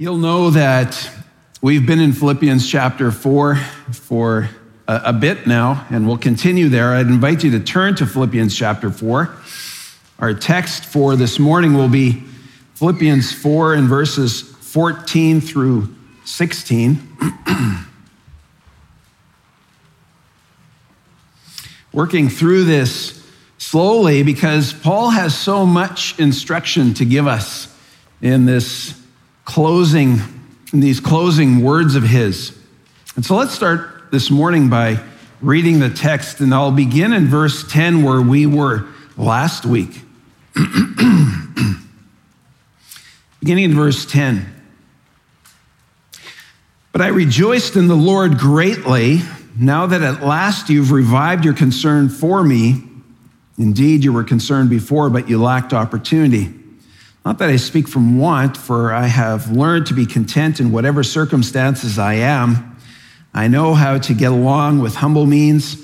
You'll know that we've been in Philippians chapter 4 for a, a, bit now, and we'll continue there. I'd invite you to turn to Philippians chapter 4. Our text for this morning will be Philippians 4 and verses 14 through 16. Working through this slowly because Paul has so much instruction to give us in this closing, these closing words of his. And so let's start this morning by reading the text, and I'll begin in verse 10 where we were last week. Beginning in verse 10. But I rejoiced in the Lord greatly now that at last you've revived your concern for me. Indeed, you were concerned before, but you lacked opportunity. Not that I speak from want, for I have learned to be content in whatever circumstances I am. I know how to get along with humble means,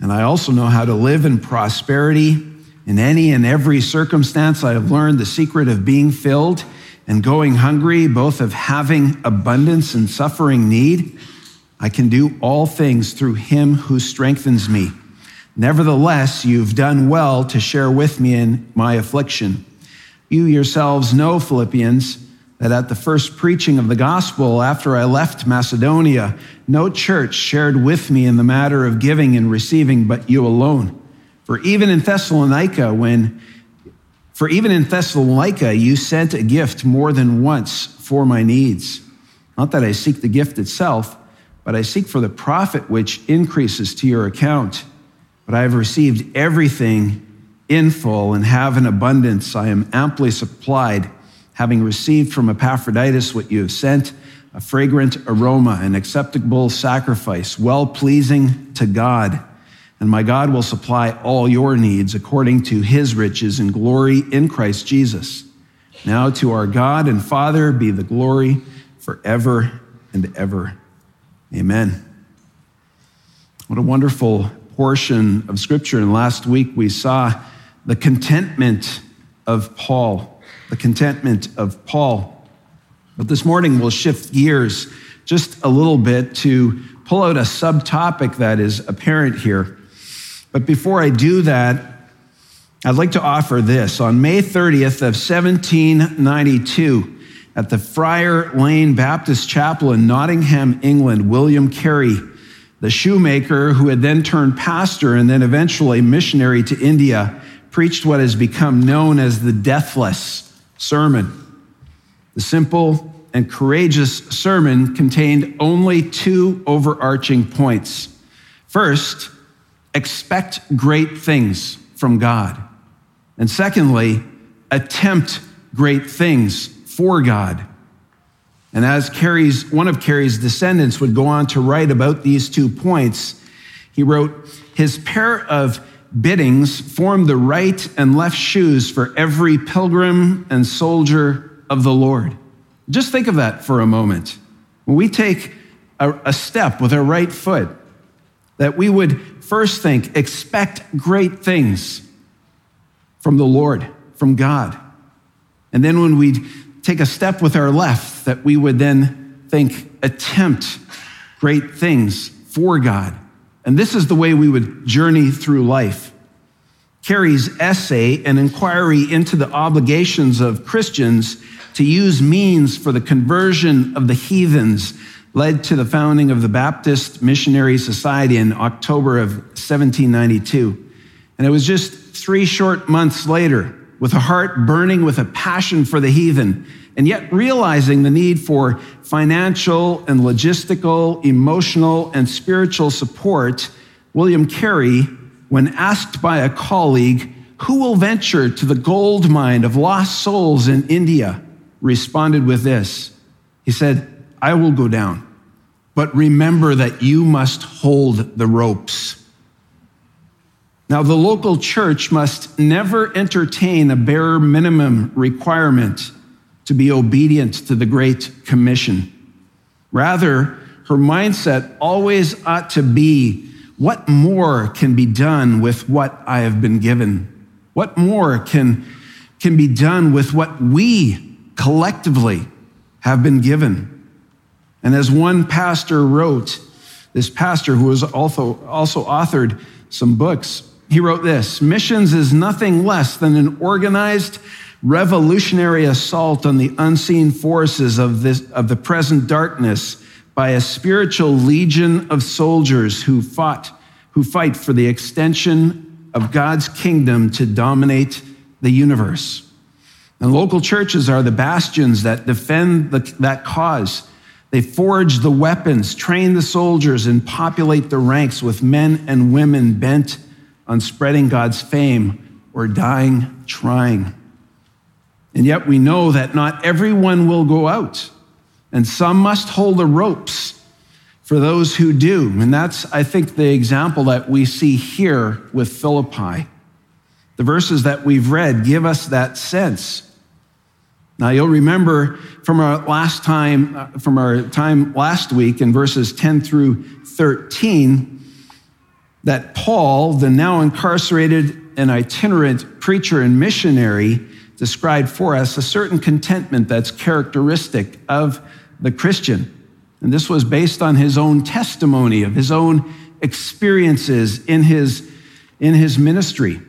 and I also know how to live in prosperity. In any and every circumstance, I have learned the secret of being filled and going hungry, both of having abundance and suffering need. I can do all things through him who strengthens me. Nevertheless, you've done well to share with me in my affliction. You yourselves know, Philippians, that at the first preaching of the gospel after I left Macedonia, no church shared with me in the matter of giving and receiving but you alone. For even in Thessalonica, when for even in Thessalonica, you sent a gift more than once for my needs. Not that I seek the gift itself, but I seek for the profit which increases to your account. But I have received everything in full and have an abundance. I am amply supplied, having received from Epaphroditus what you have sent, a fragrant aroma, an acceptable sacrifice, well pleasing to God. And my God will supply all your needs according to his riches and glory in Christ Jesus. Now to our God and Father be the glory forever and ever. Amen. What a wonderful portion of scripture. And last week we saw the contentment of Paul. The contentment of Paul. But this morning we'll shift gears just a little bit to pull out a subtopic that is apparent here. But before I do that, I'd like to offer this. On May 30th of 1792, at the Friar Lane Baptist Chapel in Nottingham, England, William Carey, the shoemaker who had then turned pastor and then eventually missionary to India, preached what has become known as the deathless sermon. The simple and courageous sermon contained only two overarching points. First, expect great things from God. And secondly, attempt great things for God. And as one of Carey's descendants would go on to write about these two points, he wrote, his pair of biddings form the right and left shoes for every pilgrim and soldier of the Lord. Just think of that for a moment. When we take a, a step with our right foot, that we would first think, expect great things from the Lord, from God. And then when we take a step with our left, that we would then think, attempt great things for God. And this is the way we would journey through life. Carey's essay, An Inquiry into the Obligations of Christians to Use Means for the Conversion of the Heathens, led to the founding of the Baptist Missionary Society in October of 1792. And it was just three short months later, with a heart burning with a passion for the heathen, and yet realizing the need for financial and logistical, emotional, and spiritual support, William Carey, when asked by a colleague, Who will venture to the gold mine of lost souls in India? responded with this He said, I will go down, but remember that you must hold the ropes. Now, the local church must never entertain a bare minimum requirement to be obedient to the Great Commission. Rather, her mindset always ought to be what more can be done with what I have been given? What more can, can be done with what we collectively have been given. And as one pastor wrote, this pastor who has also, also authored some books, he wrote this Missions is nothing less than an organized revolutionary assault on the unseen forces of, this, of the present darkness by a spiritual legion of soldiers who fought, who fight for the extension of God's kingdom to dominate the universe. And local churches are the bastions that defend the, that cause. They forge the weapons, train the soldiers, and populate the ranks with men and women bent on spreading God's fame or dying trying. And yet we know that not everyone will go out, and some must hold the ropes for those who do. And that's, I think, the example that we see here with Philippi. The verses that we've read give us that sense. Now, you'll remember from our last time, uh, from our time last week in verses 10 through 13, that Paul, the now incarcerated and itinerant preacher and missionary, described for us a certain contentment that's characteristic of the Christian. And this was based on his own testimony of his own experiences in his, in his ministry.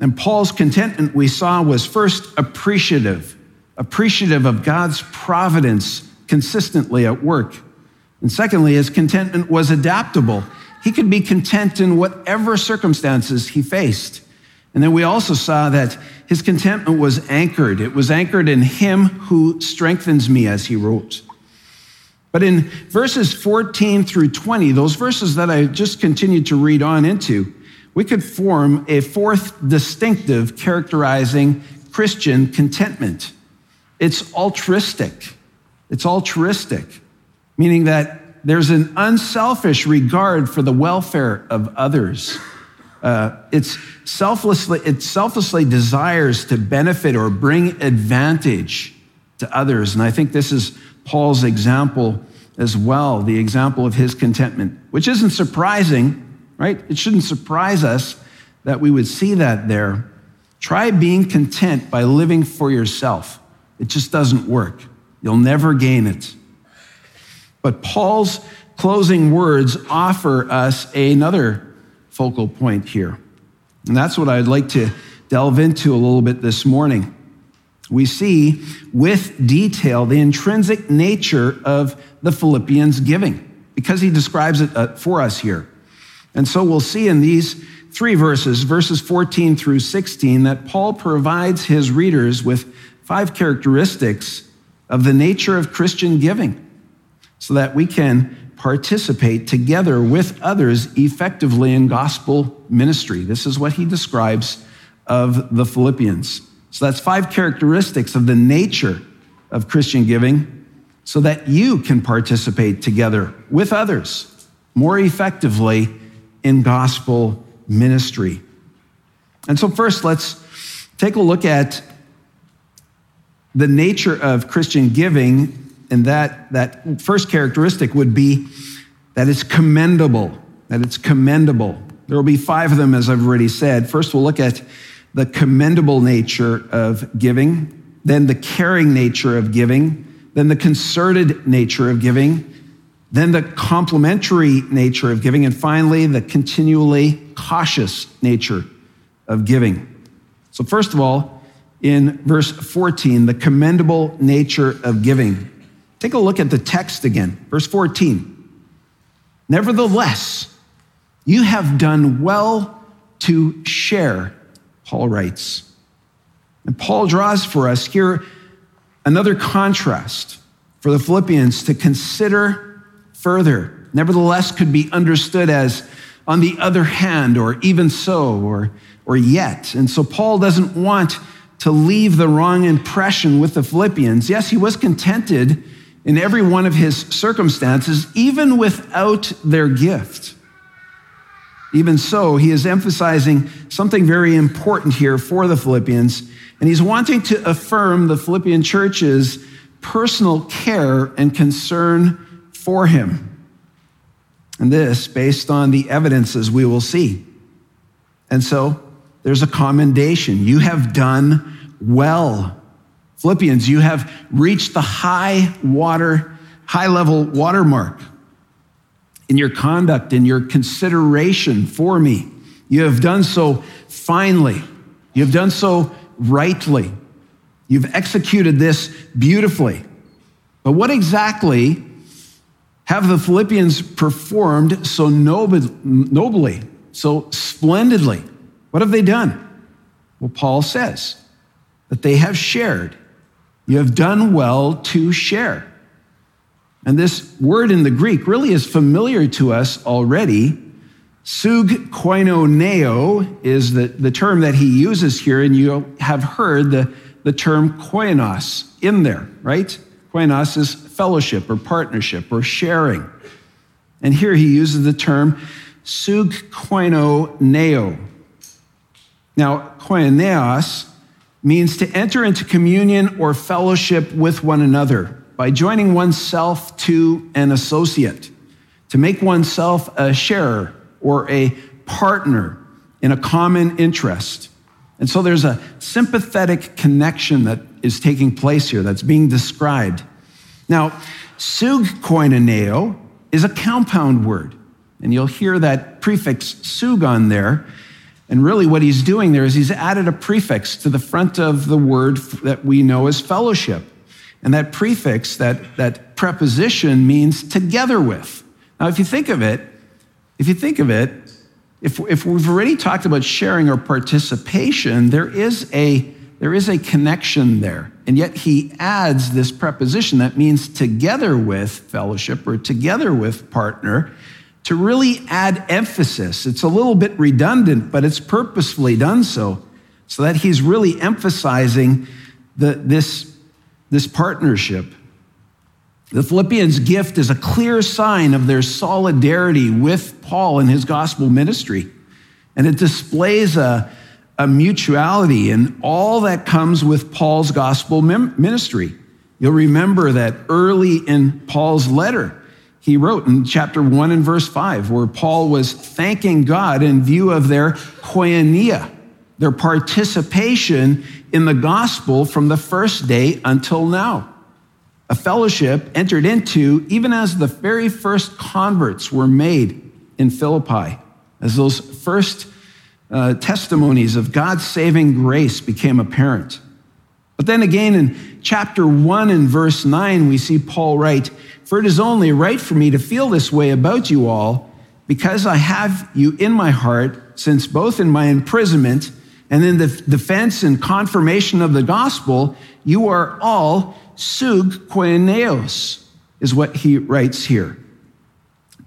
And Paul's contentment we saw was first appreciative, appreciative of God's providence consistently at work. And secondly, his contentment was adaptable. He could be content in whatever circumstances he faced. And then we also saw that his contentment was anchored. It was anchored in him who strengthens me, as he wrote. But in verses 14 through 20, those verses that I just continued to read on into, we could form a fourth distinctive characterizing Christian contentment. It's altruistic. It's altruistic, meaning that there's an unselfish regard for the welfare of others. Uh, it's selflessly, it selflessly desires to benefit or bring advantage to others. And I think this is Paul's example as well, the example of his contentment, which isn't surprising, right? It shouldn't surprise us that we would see that there. Try being content by living for yourself. It just doesn't work. You'll never gain it. But Paul's closing words offer us another focal point here. And that's what I'd like to delve into a little bit this morning. We see with detail the intrinsic nature of the Philippians' giving because he describes it uh, for us here. And so we'll see in these three verses, verses 14 through 16, that Paul provides his readers with five characteristics of the nature of Christian giving so that we can participate together with others effectively in gospel ministry. This is what he describes of the Philippians. So that's five characteristics of the nature of Christian giving so that you can participate together with others more effectively in gospel ministry. And so, first, let's take a look at the nature of Christian giving and that, that first characteristic would be that it's commendable, that it's commendable. There will be five of them, as I've already said. First, we'll look at the commendable nature of giving, then the caring nature of giving, then the concerted nature of giving, then the complementary nature of giving, and finally, the continually cautious nature of giving. So, first of all, in verse 14, the commendable nature of giving. Take a look at the text again, verse 14. Nevertheless, you have done well to share, Paul writes. And Paul draws for us here another contrast for the Philippians to consider further. Nevertheless, could be understood as on the other hand, or even so, or, or yet. And so Paul doesn't want to leave the wrong impression with the Philippians. Yes, he was contented in every one of his circumstances, even without their gift. Even so, he is emphasizing something very important here for the Philippians, and he's wanting to affirm the Philippian church's personal care and concern for him. And this based on the evidences we will see. And so there's a commendation. You have done well Philippians, you have reached the high water, high level watermark in your conduct, in your consideration for me. You have done so finely. You have done so rightly. You've executed this beautifully. But what exactly have the Philippians performed so nobly, so splendidly? What have they done? Well, Paul says that they have shared. You have done well to share. And this word in the Greek really is familiar to us already. Sug koinoneo is the, the term that he uses here, and you have heard the, the term koinos in there, right? Koinos is fellowship or partnership or sharing. And here he uses the term sug koinoneo. Now, koineos means to enter into communion or fellowship with one another by joining oneself to an associate, to make oneself a sharer or a partner in a common interest. And so there's a sympathetic connection that is taking place here that's being described. Now, sug koinoneo is a compound word, and you'll hear that prefix sug on there. And really, what he's doing there is he's added a prefix to the front of the word that we know as fellowship. And that prefix, that, that preposition means together with. Now, if you think of it, if you think of it, if, if we've already talked about sharing or participation, there is a there is a connection there. And yet he adds this preposition that means together with fellowship or together with partner to really add emphasis. It's a little bit redundant, but it's purposefully done so, so that he's really emphasizing the, this this partnership. The Philippians' gift is a clear sign of their solidarity with Paul and his gospel ministry. And it displays a, a mutuality in all that comes with Paul's gospel ministry. You'll remember that early in Paul's letter, he wrote in chapter 1 and verse 5, where Paul was thanking God in view of their koinonia, their participation in the gospel from the first day until now. A fellowship entered into even as the very first converts were made in Philippi, as those first uh, testimonies of God's saving grace became apparent. But then again in chapter 1 and verse 9, we see Paul write, For it is only right for me to feel this way about you all, because I have you in my heart, since both in my imprisonment and in the defense and confirmation of the gospel, you are all sug koineos, is what he writes here.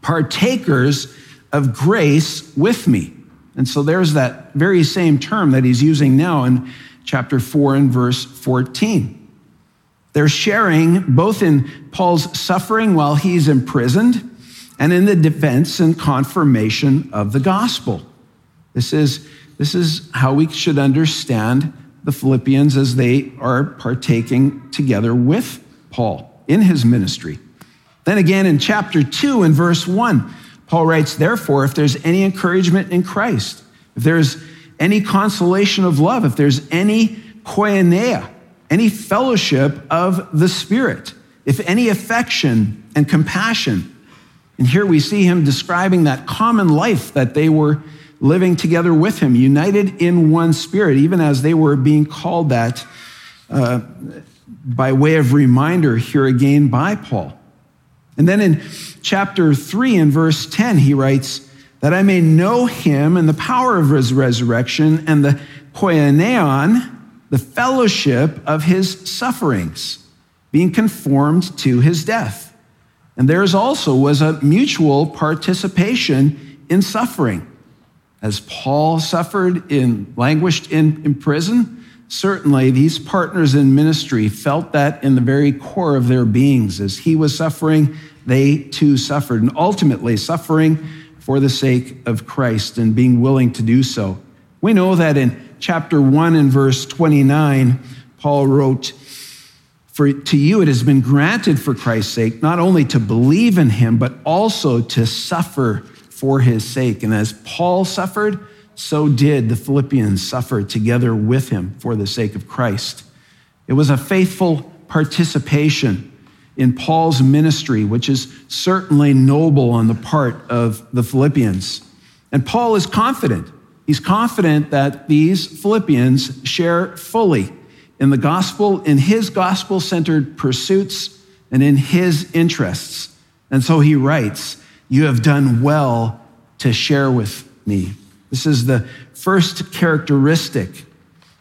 Partakers of grace with me. And so there's that very same term that he's using now in chapter 4 and verse 14. They're sharing both in Paul's suffering while he's imprisoned and in the defense and confirmation of the gospel. This is this is how we should understand the Philippians as they are partaking together with Paul in his ministry. Then again in chapter 2 and verse 1, Paul writes, Therefore, if there's any encouragement in Christ, if there's any consolation of love, if there's any koinonia, any fellowship of the Spirit, if any affection and compassion. And here we see him describing that common life that they were living together with him, united in one spirit, even as they were being called that uh, by way of reminder here again by Paul. And then in chapter 3 and verse 10, he writes, That I may know him and the power of his resurrection and the koinonion, the fellowship of his sufferings, being conformed to his death. And theirs also was a mutual participation in suffering as Paul suffered in languished in, in prison, certainly these partners in ministry felt that in the very core of their beings. As he was suffering, they too suffered, and ultimately suffering for the sake of Christ and being willing to do so. We know that in chapter 1 and verse 29, Paul wrote, For to you it has been granted for Christ's sake not only to believe in him, but also to suffer for his sake. And as Paul suffered, so did the Philippians suffer together with him for the sake of Christ. It was a faithful participation in Paul's ministry, which is certainly noble on the part of the Philippians. And Paul is confident. He's confident that these Philippians share fully in the gospel, in his gospel centered pursuits, and in his interests. And so he writes, You have done well to share with me. This is the first characteristic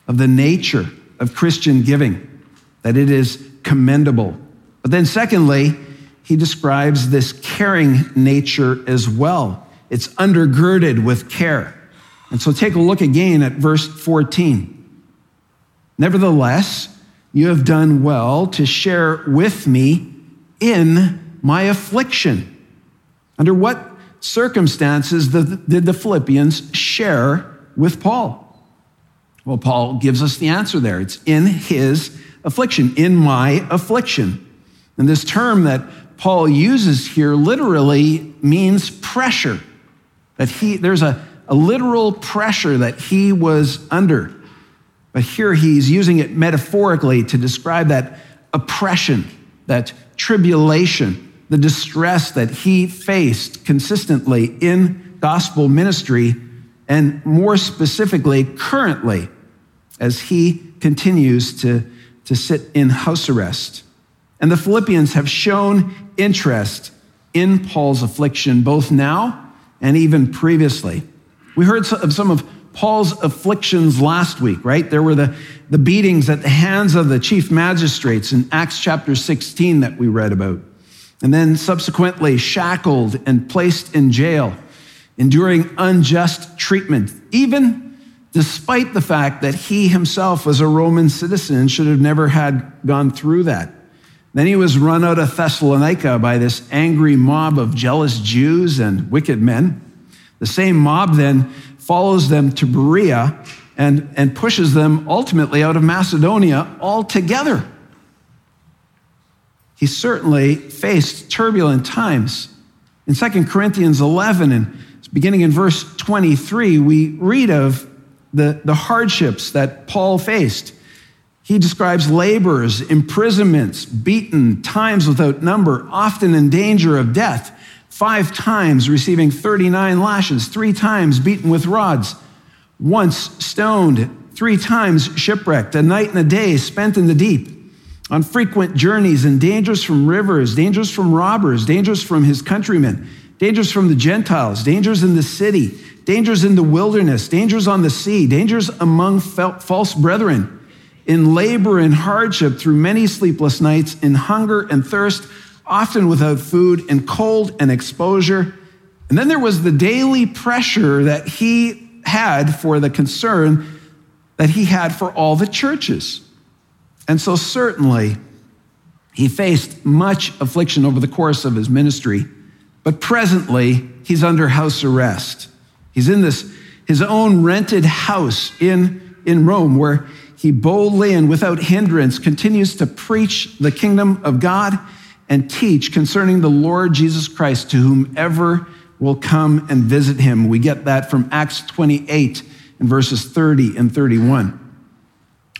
of the nature of Christian giving, that it is commendable. But then, secondly, he describes this caring nature as well. It's undergirded with care. And so take a look again at verse 14. Nevertheless, you have done well to share with me in my affliction. Under what circumstances did the Philippians share with Paul? Well, Paul gives us the answer there. It's in his affliction, in my affliction. And this term that Paul uses here literally means pressure. That he, there's a, a literal pressure that he was under. But here he's using it metaphorically to describe that oppression, that tribulation, the distress that he faced consistently in gospel ministry, and more specifically, currently, as he continues to, to sit in house arrest. And the Philippians have shown interest in Paul's affliction, both now and even previously. We heard of some of Paul's afflictions last week, right? There were the, the beatings at the hands of the chief magistrates in Acts chapter 16 that we read about. And then subsequently shackled and placed in jail, enduring unjust treatment, even despite the fact that he himself was a Roman citizen and should have never had gone through that. Then he was run out of Thessalonica by this angry mob of jealous Jews and wicked men. The same mob then follows them to Berea and, and pushes them ultimately out of Macedonia altogether. He certainly faced turbulent times. In 2 Corinthians 11, and beginning in verse 23, we read of the, the hardships that Paul faced. He describes labors, imprisonments, beaten, times without number, often in danger of death five times receiving 39 lashes, three times beaten with rods, once stoned, three times shipwrecked, a night and a day spent in the deep, on frequent journeys and dangers from rivers, dangers from robbers, dangers from his countrymen, dangers from the Gentiles, dangers in the city, dangers in the wilderness, dangers on the sea, dangers among false brethren, in labor and hardship through many sleepless nights, in hunger and thirst often without food, and cold and exposure. And then there was the daily pressure that he had for the concern that he had for all the churches. And so, certainly, he faced much affliction over the course of his ministry, but presently, he's under house arrest. He's in this, his own rented house in, in Rome, where he boldly and without hindrance continues to preach the kingdom of God and teach concerning the Lord Jesus Christ to whomever will come and visit him. We get that from Acts 28 and verses 30 and 31.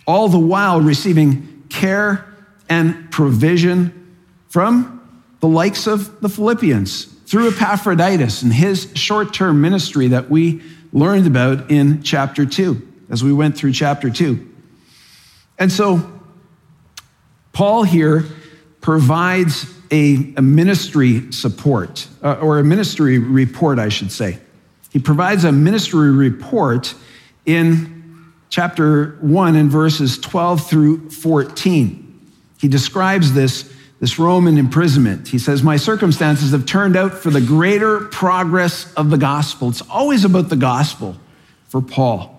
All the while receiving care and provision from the likes of the Philippians through Epaphroditus and his short term ministry that we learned about in chapter 2 as we went through chapter 2. And so, Paul here provides a, a ministry support, uh, or a ministry report, I should say. He provides a ministry report in chapter 1 and verses 12 through 14. He describes this, this Roman imprisonment. He says, My circumstances have turned out for the greater progress of the gospel. It's always about the gospel for Paul.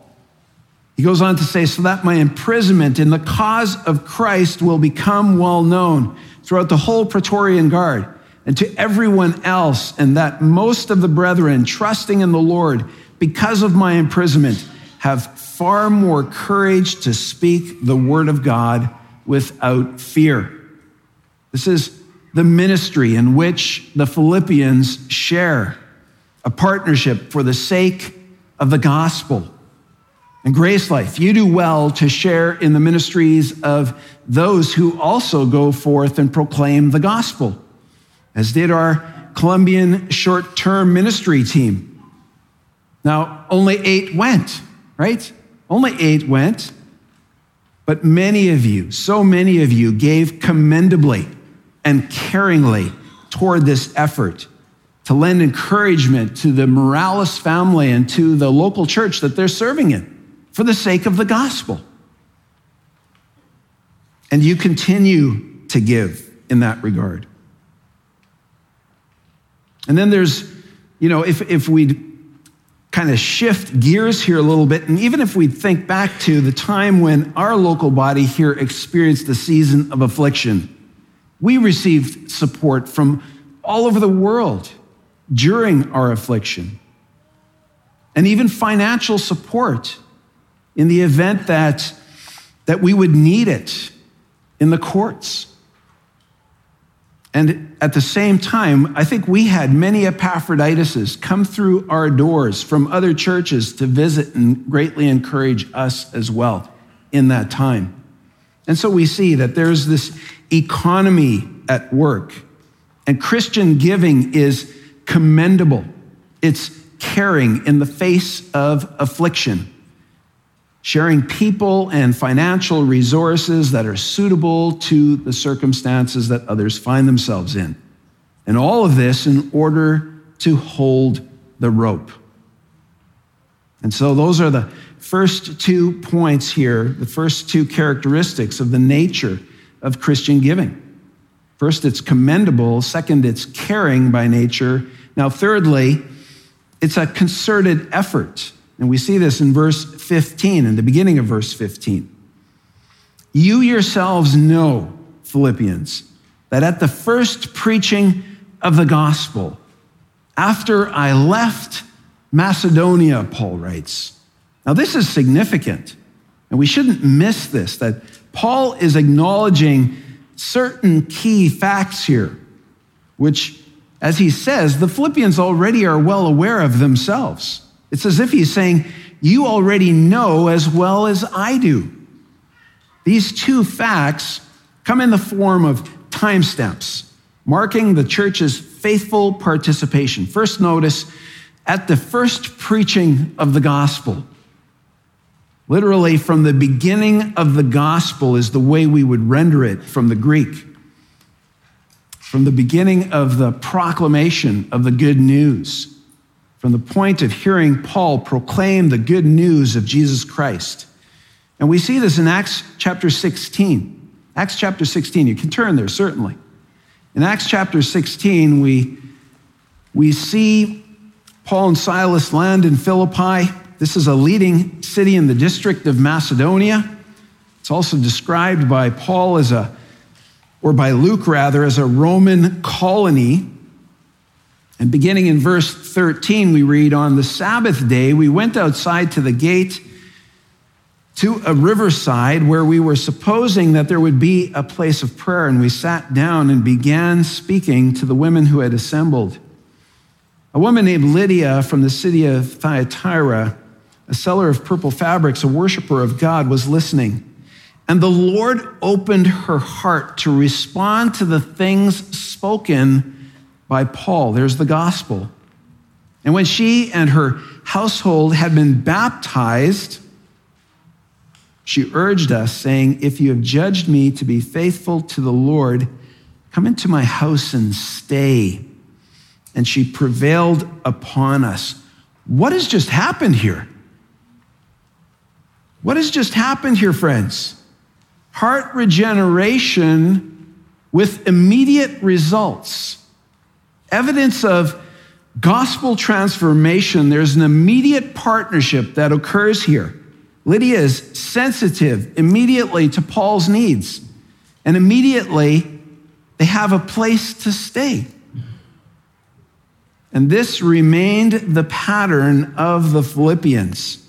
He goes on to say, So that my imprisonment in the cause of Christ will become well known throughout the whole Praetorian Guard and to everyone else, and that most of the brethren, trusting in the Lord because of my imprisonment, have far more courage to speak the word of God without fear. This is the ministry in which the Philippians share a partnership for the sake of the gospel. And Grace Life, you do well to share in the ministries of those who also go forth and proclaim the gospel, as did our Colombian short term ministry team. Now, only eight went, right? Only eight went. But many of you, so many of you, gave commendably and caringly toward this effort to lend encouragement to the Morales family and to the local church that they're serving in for the sake of the gospel. And you continue to give in that regard. And then there's, you know, if, if we kind of shift gears here a little bit, and even if we think back to the time when our local body here experienced the season of affliction, we received support from all over the world during our affliction, and even financial support in the event that, that we would need it in the courts. And at the same time, I think we had many Epaphroditus come through our doors from other churches to visit and greatly encourage us as well in that time. And so we see that there's this economy at work, and Christian giving is commendable. It's caring in the face of affliction sharing people and financial resources that are suitable to the circumstances that others find themselves in. And all of this in order to hold the rope. And so, those are the first two points here, the first two characteristics of the nature of Christian giving. First, it's commendable. Second, it's caring by nature. Now, thirdly, it's a concerted effort. And we see this in verse 15, in the beginning of verse 15. You yourselves know, Philippians, that at the first preaching of the gospel, after I left Macedonia, Paul writes. Now, this is significant, and we shouldn't miss this that Paul is acknowledging certain key facts here, which, as he says, the Philippians already are well aware of themselves. It's as if he's saying, You already know as well as I do. These two facts come in the form of timestamps, marking the church's faithful participation. First, notice at the first preaching of the gospel. Literally, from the beginning of the gospel is the way we would render it from the Greek. From the beginning of the proclamation of the good news from the point of hearing Paul proclaim the good news of Jesus Christ. And we see this in Acts chapter 16. Acts chapter 16, you can turn there, certainly. In Acts chapter 16, we, we see Paul and Silas land in Philippi. This is a leading city in the district of Macedonia. It's also described by Paul as a, or by Luke rather, as a Roman colony and beginning in verse 13, we read, On the Sabbath day, we went outside to the gate to a riverside where we were supposing that there would be a place of prayer. And we sat down and began speaking to the women who had assembled. A woman named Lydia from the city of Thyatira, a seller of purple fabrics, a worshiper of God, was listening. And the Lord opened her heart to respond to the things spoken by Paul. There's the gospel. And when she and her household had been baptized, she urged us, saying, If you have judged me to be faithful to the Lord, come into my house and stay. And she prevailed upon us. What has just happened here? What has just happened here, friends? Heart regeneration with immediate results evidence of gospel transformation, there's an immediate partnership that occurs here. Lydia is sensitive immediately to Paul's needs, and immediately they have a place to stay. And this remained the pattern of the Philippians.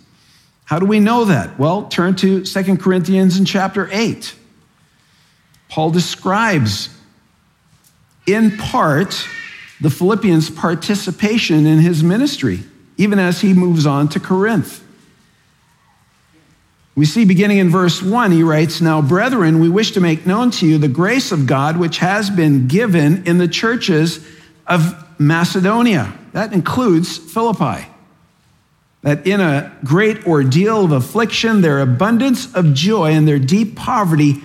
How do we know that? Well, turn to 2 Corinthians in chapter 8. Paul describes in part the Philippians' participation in his ministry, even as he moves on to Corinth. We see beginning in verse 1, he writes, Now, brethren, we wish to make known to you the grace of God which has been given in the churches of Macedonia. That includes Philippi. That in a great ordeal of affliction, their abundance of joy and their deep poverty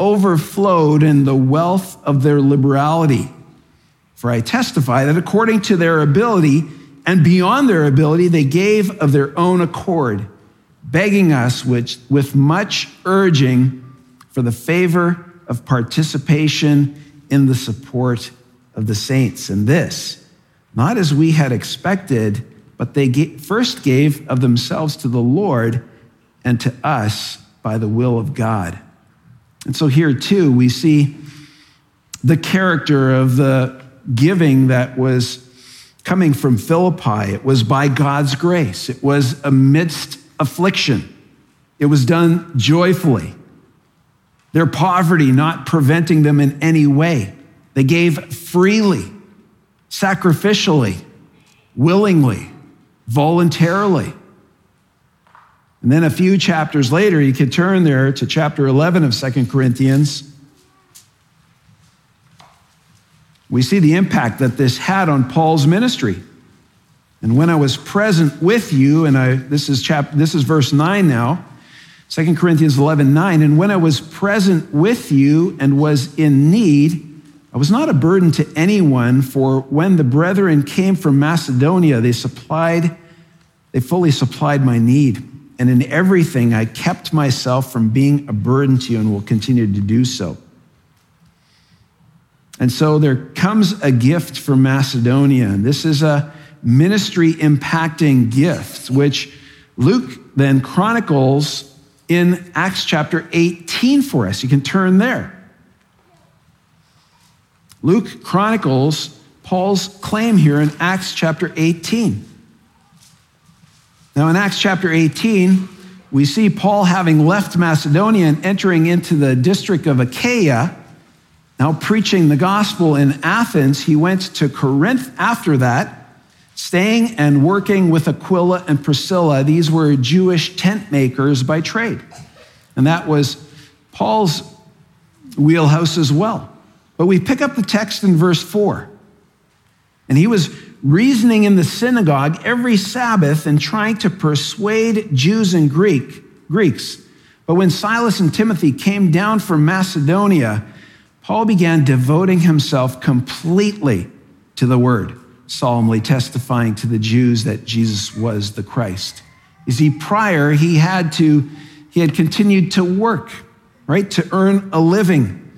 overflowed in the wealth of their liberality. For I testify that according to their ability and beyond their ability, they gave of their own accord begging us which, with much urging for the favor of participation in the support of the saints. And this, not as we had expected, but they first gave of themselves to the Lord and to us by the will of God. And so here too, we see the character of the giving that was coming from Philippi. It was by God's grace, it was amidst affliction. It was done joyfully. Their poverty not preventing them in any way. They gave freely, sacrificially, willingly, voluntarily. And then a few chapters later, you could turn there to chapter 11 of Second Corinthians. We see the impact that this had on Paul's ministry. And when I was present with you, and I, this is chapter, this is verse 9 now, 2 Corinthians 11, 9. And when I was present with you and was in need, I was not a burden to anyone, for when the brethren came from Macedonia, they supplied, they fully supplied my need. And in everything, I kept myself from being a burden to you and will continue to do so. And so there comes a gift from Macedonia. And this is a, ministry impacting gifts, which Luke then chronicles in Acts chapter 18 for us. You can turn there. Luke chronicles Paul's claim here in Acts chapter 18. Now, in Acts chapter 18, we see Paul having left Macedonia and entering into the district of Achaia. Now, preaching the gospel in Athens, he went to Corinth after that Staying and working with Aquila and Priscilla, these were Jewish tent makers by trade. And that was Paul's wheelhouse as well. But we pick up the text in verse 4. And he was reasoning in the synagogue every Sabbath and trying to persuade Jews and Greek, Greeks. But when Silas and Timothy came down from Macedonia, Paul began devoting himself completely to the word solemnly testifying to the Jews that Jesus was the Christ. You see, prior, he had to, he had continued to work, right, to earn a living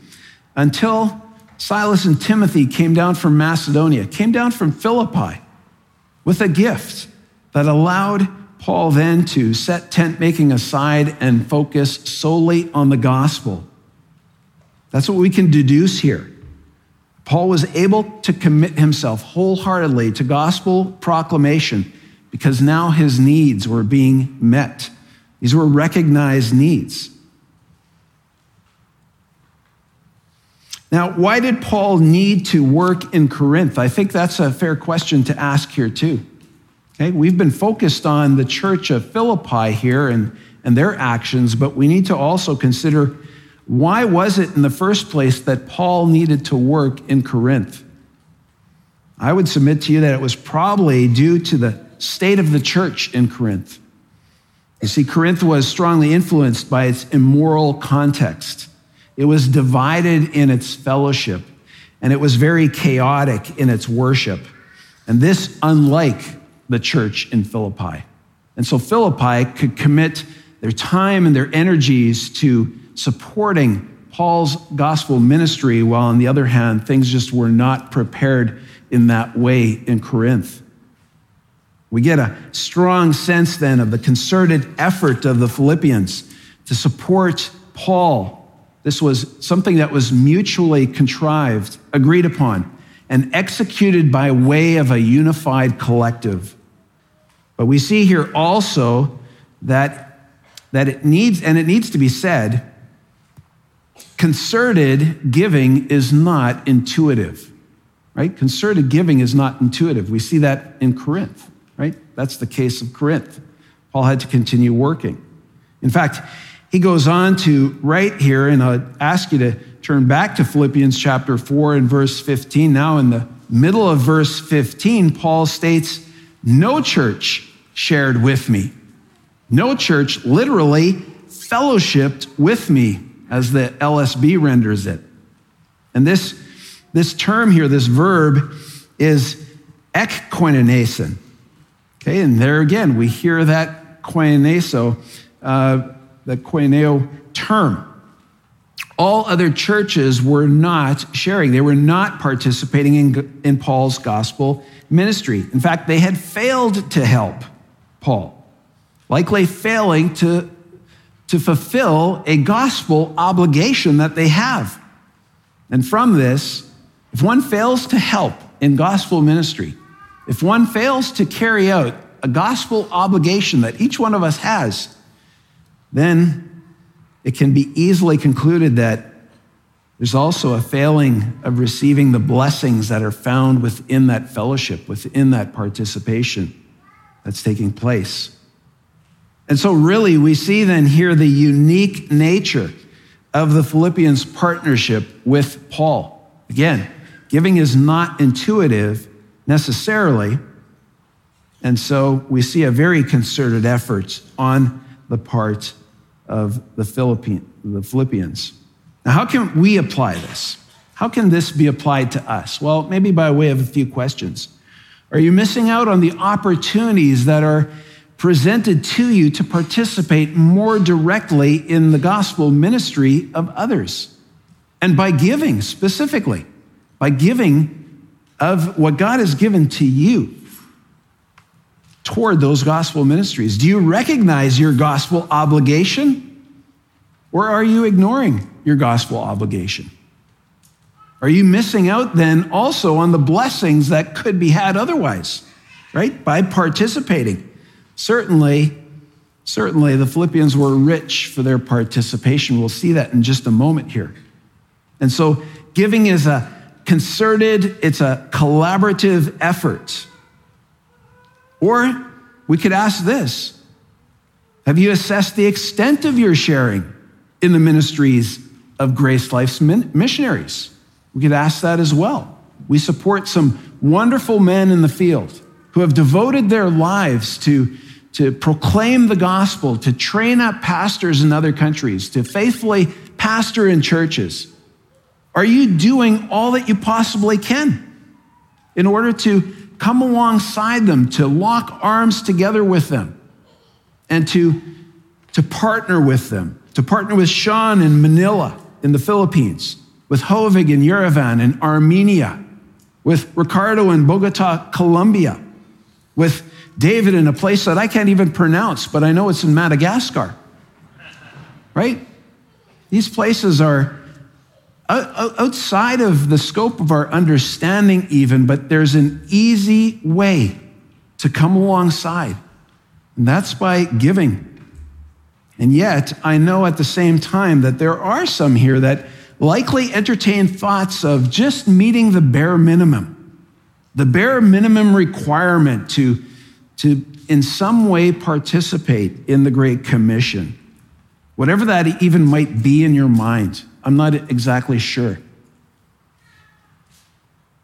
until Silas and Timothy came down from Macedonia, came down from Philippi with a gift that allowed Paul then to set tent making aside and focus solely on the gospel. That's what we can deduce here. Paul was able to commit himself wholeheartedly to gospel proclamation because now his needs were being met. These were recognized needs. Now, why did Paul need to work in Corinth? I think that's a fair question to ask here, too. Okay, we've been focused on the church of Philippi here and, and their actions, but we need to also consider why was it in the first place that Paul needed to work in Corinth? I would submit to you that it was probably due to the state of the church in Corinth. You see, Corinth was strongly influenced by its immoral context. It was divided in its fellowship, and it was very chaotic in its worship. And this, unlike the church in Philippi. And so Philippi could commit their time and their energies to supporting Paul's gospel ministry, while on the other hand, things just were not prepared in that way in Corinth. We get a strong sense then of the concerted effort of the Philippians to support Paul. This was something that was mutually contrived, agreed upon, and executed by way of a unified collective. But we see here also that, that it needs, and it needs to be said, concerted giving is not intuitive, right? Concerted giving is not intuitive. We see that in Corinth, right? That's the case of Corinth. Paul had to continue working. In fact, he goes on to write here, and I'll ask you to turn back to Philippians chapter 4 and verse 15. Now, in the middle of verse 15, Paul states, No church shared with me. No church literally fellowshipped with me, as the LSB renders it. And this, this term here, this verb, is ekkoinenesin. Okay, and there again, we hear that koineso, uh, the koineo term. All other churches were not sharing. They were not participating in, in Paul's gospel ministry. In fact, they had failed to help Paul, likely failing to, to fulfill a gospel obligation that they have. And from this, if one fails to help in gospel ministry, if one fails to carry out a gospel obligation that each one of us has, then it can be easily concluded that there's also a failing of receiving the blessings that are found within that fellowship, within that participation that's taking place. And so, really, we see then here the unique nature of the Philippians' partnership with Paul. Again, giving is not intuitive necessarily. And so we see a very concerted effort on the part of the, Philippians. Now, how can we apply this? How can this be applied to us? Well, maybe by way of a few questions. Are you missing out on the opportunities that are presented to you to participate more directly in the gospel ministry of others? And by giving specifically, by giving of what God has given to you toward those gospel ministries. Do you recognize your gospel obligation? Or are you ignoring your gospel obligation? Are you missing out then also on the blessings that could be had otherwise, right? By participating. Certainly, certainly the Philippians were rich for their participation. We'll see that in just a moment here. And so giving is a concerted, it's a collaborative effort. Or we could ask this Have you assessed the extent of your sharing in the ministries of Grace Life's missionaries? We could ask that as well. We support some wonderful men in the field who have devoted their lives to, to proclaim the gospel, to train up pastors in other countries, to faithfully pastor in churches. Are you doing all that you possibly can in order to come alongside them, to lock arms together with them, and to, to partner with them, to partner with Sean in Manila in the Philippines, with Hovig in Yerevan in Armenia, with Ricardo in Bogota, Colombia, with David in a place that I can't even pronounce, but I know it's in Madagascar. Right? These places are outside of the scope of our understanding, even, but there's an easy way to come alongside, and that's by giving. And yet, I know at the same time that there are some here that likely entertain thoughts of just meeting the bare minimum, the bare minimum requirement to, to in some way participate in the Great Commission, whatever that even might be in your mind. I'm not exactly sure.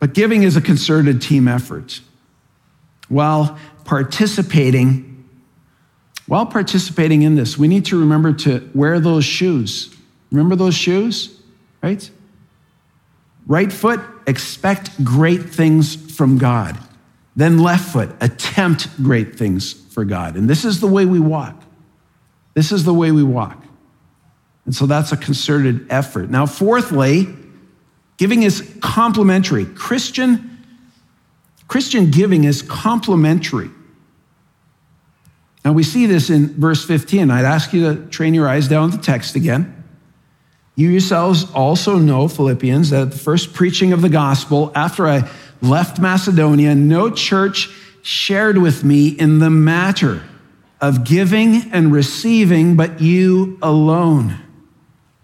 But giving is a concerted team effort. While participating, while participating in this, we need to remember to wear those shoes. Remember those shoes, right? Right foot, expect great things from God. Then left foot, attempt great things for God. And this is the way we walk. This is the way we walk. And so that's a concerted effort. Now, fourthly, giving is complementary. Christian, Christian giving is complementary. And we see this in verse 15. I'd ask you to train your eyes down the text again. You yourselves also know, Philippians, that at the first preaching of the gospel, after I left Macedonia, no church shared with me in the matter of giving and receiving, but you alone.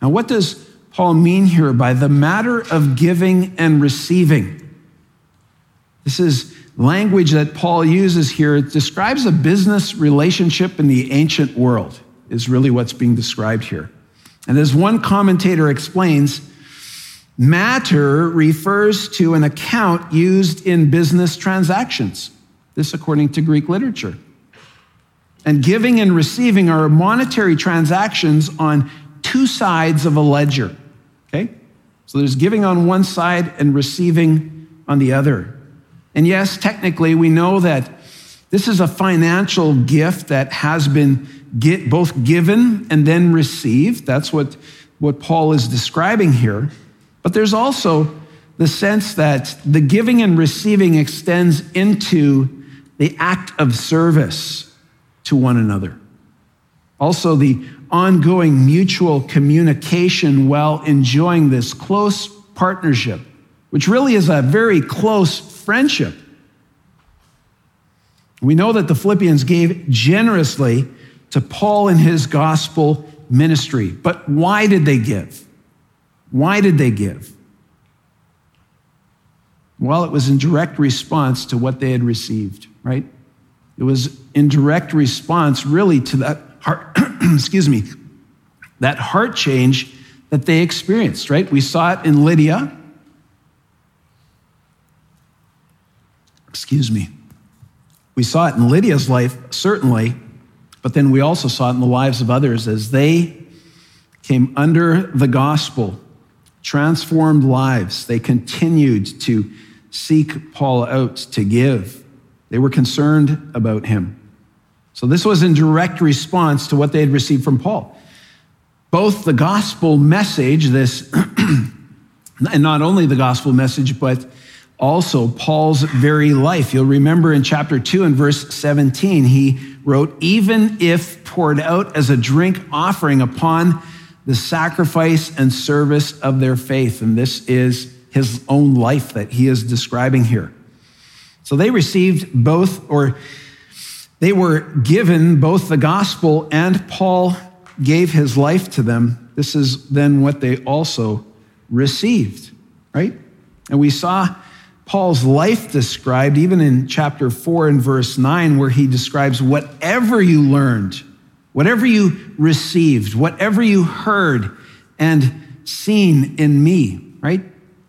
Now, what does Paul mean here by the matter of giving and receiving? This is language that Paul uses here. It describes a business relationship in the ancient world. is really what's being described here. And as one commentator explains, matter refers to an account used in business transactions. This, according to Greek literature. And giving and receiving are monetary transactions on two sides of a ledger. Okay? So there's giving on one side and receiving on the other. And yes, technically, we know that this is a financial gift that has been get, both given and then received. That's what, what Paul is describing here. But there's also the sense that the giving and receiving extends into the act of service to one another. Also, the ongoing mutual communication while enjoying this close partnership, which really is a very close friendship. We know that the Philippians gave generously to Paul in his gospel ministry. But why did they give? Why did they give? Well, it was in direct response to what they had received, right? It was in direct response, really, to that heart, excuse me, that heart change that they experienced, right? We saw it in Lydia. Excuse me. We saw it in Lydia's life, certainly, but then we also saw it in the lives of others as they came under the gospel, transformed lives. They continued to seek Paul out to give. They were concerned about him. So this was in direct response to what they had received from Paul. Both the gospel message, this, and not only the gospel message, but also Paul's very life. You'll remember in chapter 2 and verse 17, he wrote, Even if poured out as a drink offering upon the sacrifice and service of their faith. And this is his own life that he is describing here. So they received both, or they were given both the gospel and Paul gave his life to them. This is then what they also received, right? And we saw Paul's life described even in chapter 4 and verse 9, where he describes whatever you learned, whatever you received, whatever you heard and seen in me, right?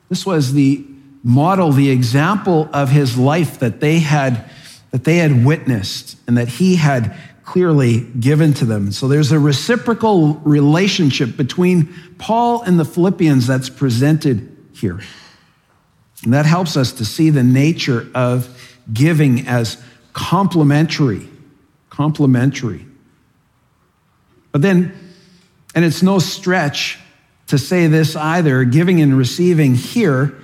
This was the model, the example of his life that they had, that they had witnessed and that he had clearly given to them. So there's a reciprocal relationship between Paul and the Philippians that's presented here. And that helps us to see the nature of giving as complementary, complementary. But then, and it's no stretch to say this either, giving and receiving here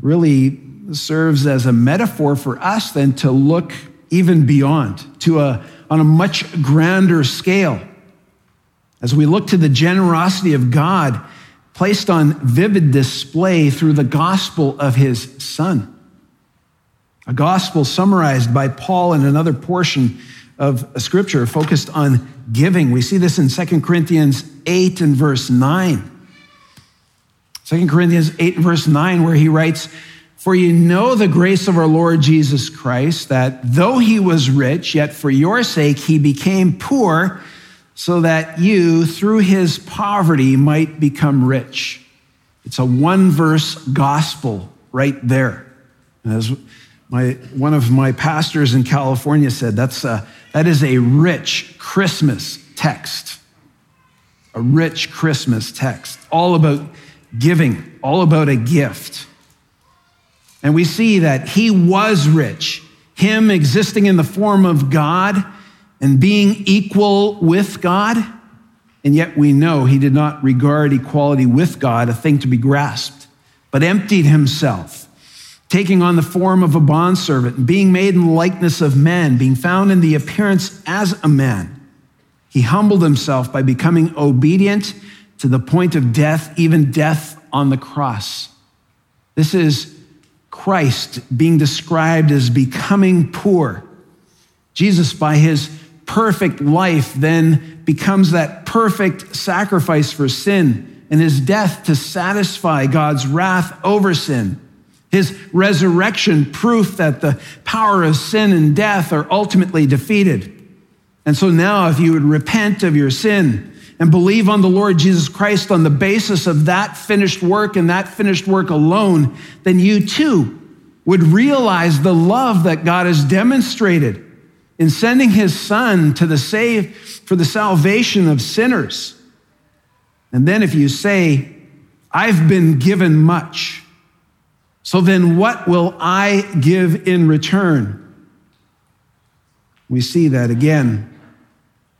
really serves as a metaphor for us then to look even beyond to a on a much grander scale as we look to the generosity of God placed on vivid display through the gospel of his son. A gospel summarized by Paul in another portion of scripture focused on giving. We see this in 2 Corinthians 8 and verse 9 2 Corinthians 8 and verse 9, where he writes, For you know the grace of our Lord Jesus Christ, that though he was rich, yet for your sake he became poor, so that you, through his poverty, might become rich. It's a one verse gospel right there. As my, one of my pastors in California said, that's a, that is a rich Christmas text. A rich Christmas text, all about giving, all about a gift. And we see that he was rich, him existing in the form of God and being equal with God. And yet we know he did not regard equality with God a thing to be grasped, but emptied himself, taking on the form of a bondservant, and being made in the likeness of men, being found in the appearance as a man. He humbled himself by becoming obedient to the point of death, even death on the cross. This is Christ being described as becoming poor. Jesus, by his perfect life, then becomes that perfect sacrifice for sin and his death to satisfy God's wrath over sin. His resurrection, proof that the power of sin and death are ultimately defeated. And so now, if you would repent of your sin and believe on the Lord Jesus Christ on the basis of that finished work and that finished work alone, then you too would realize the love that God has demonstrated in sending his son to the save for the salvation of sinners. And then if you say, I've been given much, so then what will I give in return? We see that again.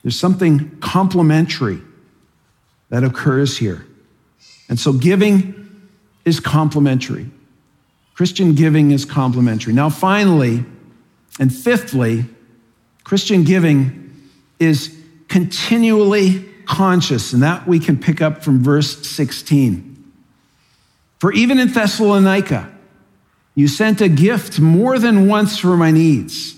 There's something complementary that occurs here. And so giving is complementary. Christian giving is complementary. Now, finally, and fifthly, Christian giving is continually conscious, and that we can pick up from verse 16. For even in Thessalonica, you sent a gift more than once for my needs.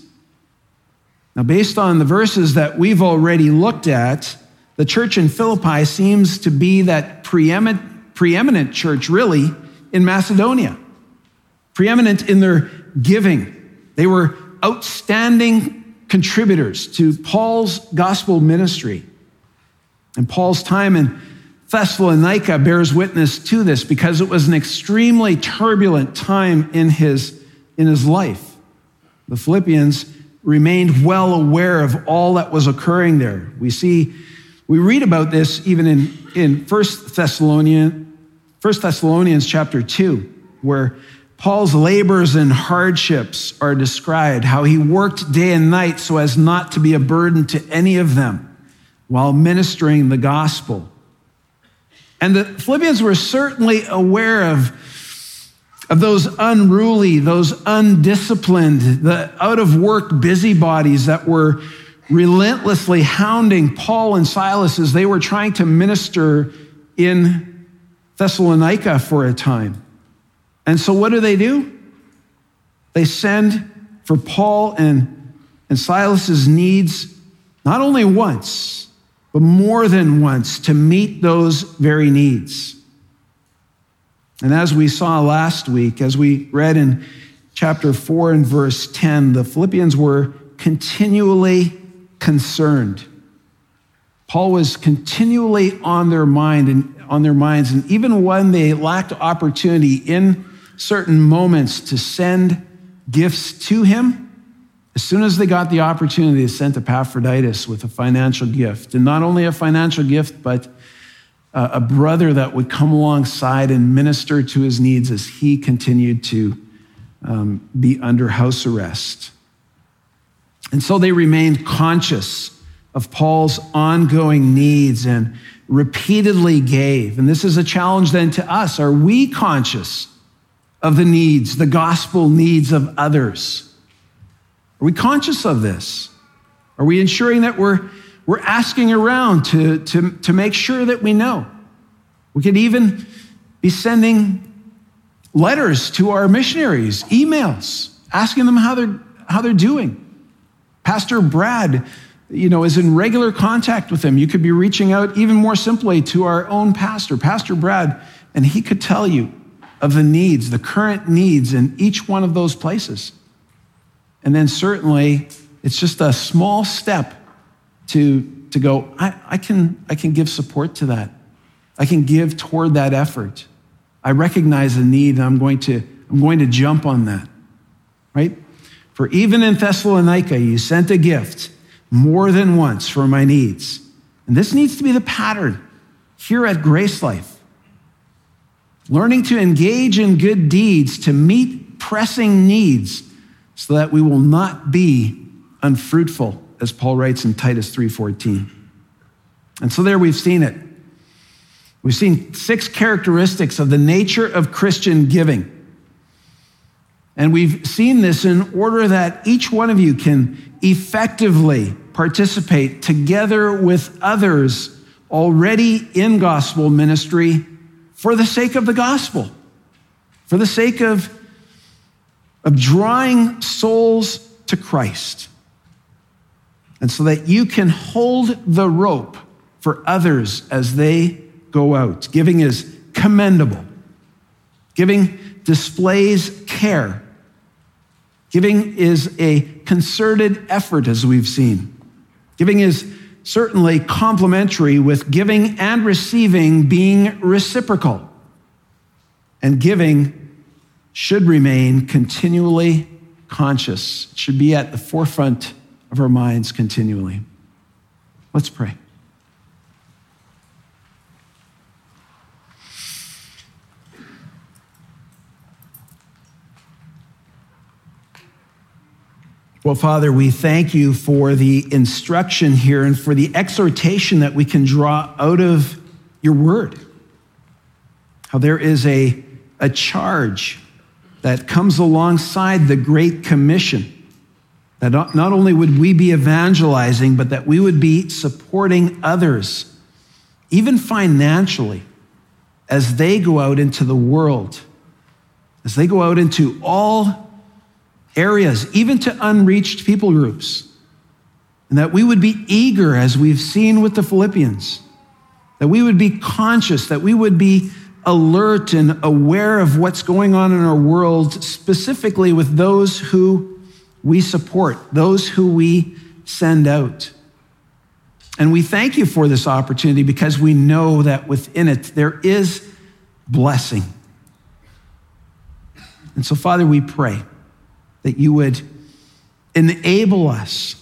Now, based on the verses that we've already looked at, the church in Philippi seems to be that preeminent, preeminent church, really, in Macedonia. Preeminent in their giving. They were outstanding contributors to Paul's gospel ministry. And Paul's time in Thessalonica bears witness to this because it was an extremely turbulent time in his, in his life. The Philippians remained well aware of all that was occurring there. We see, we read about this even in, in 1 Thessalonians, 1 Thessalonians chapter 2, where Paul's labors and hardships are described, how he worked day and night so as not to be a burden to any of them while ministering the gospel. And the Philippians were certainly aware of, of those unruly, those undisciplined, the out of work busybodies that were relentlessly hounding Paul and Silas as they were trying to minister in Thessalonica for a time. And so what do they do? They send for Paul and, and Silas's needs not only once, but more than once to meet those very needs. And as we saw last week, as we read in chapter 4 and verse 10, the Philippians were continually concerned. Paul was continually on their mind and on their minds, and even when they lacked opportunity in certain moments to send gifts to him. As soon as they got the opportunity, they sent Epaphroditus with a financial gift. And not only a financial gift, but a brother that would come alongside and minister to his needs as he continued to um, be under house arrest. And so they remained conscious of Paul's ongoing needs and repeatedly gave. And this is a challenge then to us. Are we conscious of the needs, the gospel needs of others? Are we conscious of this? Are we ensuring that we're, we're asking around to, to, to make sure that we know? We could even be sending letters to our missionaries, emails, asking them how they're, how they're doing. Pastor Brad, you know, is in regular contact with them. You could be reaching out even more simply to our own pastor, Pastor Brad, and he could tell you of the needs, the current needs in each one of those places. And then certainly, it's just a small step to, to go, I, I, can, I can give support to that. I can give toward that effort. I recognize the need and I'm going to, I'm going to jump on that. Right? For even in Thessalonica, you sent a gift more than once for my needs. And this needs to be the pattern here at Grace Life learning to engage in good deeds to meet pressing needs so that we will not be unfruitful as paul writes in titus 3.14 and so there we've seen it. We've seen six characteristics of the nature of christian giving. And we've seen this in order that each one of you can effectively participate together with others already in gospel ministry for the sake of the gospel, for the sake of, of drawing souls to Christ. And so that you can hold the rope for others as they go out. Giving is commendable. Giving displays care. Giving is a concerted effort, as we've seen. Giving is certainly complementary, with giving and receiving being reciprocal. And giving should remain continually conscious, it should be at the forefront of our minds continually. Let's pray. Well, Father, we thank you for the instruction here and for the exhortation that we can draw out of your word. How there is a, a charge that comes alongside the Great Commission. That not, not only would we be evangelizing, but that we would be supporting others, even financially, as they go out into the world, as they go out into all areas, even to unreached people groups. And that we would be eager, as we've seen with the Philippians, that we would be conscious, that we would be alert and aware of what's going on in our world, specifically with those who we support, those who we send out. And we thank you for this opportunity because we know that within it there is blessing. And so, Father, we pray that you would enable us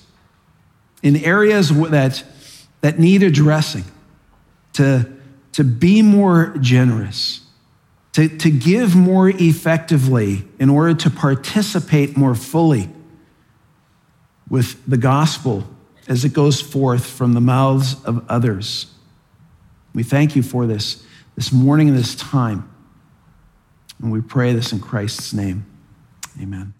in areas that, that need addressing to, to be more generous, to, to give more effectively in order to participate more fully with the gospel as it goes forth from the mouths of others. We thank you for this, this morning and this time. And we pray this in Christ's name. Amen.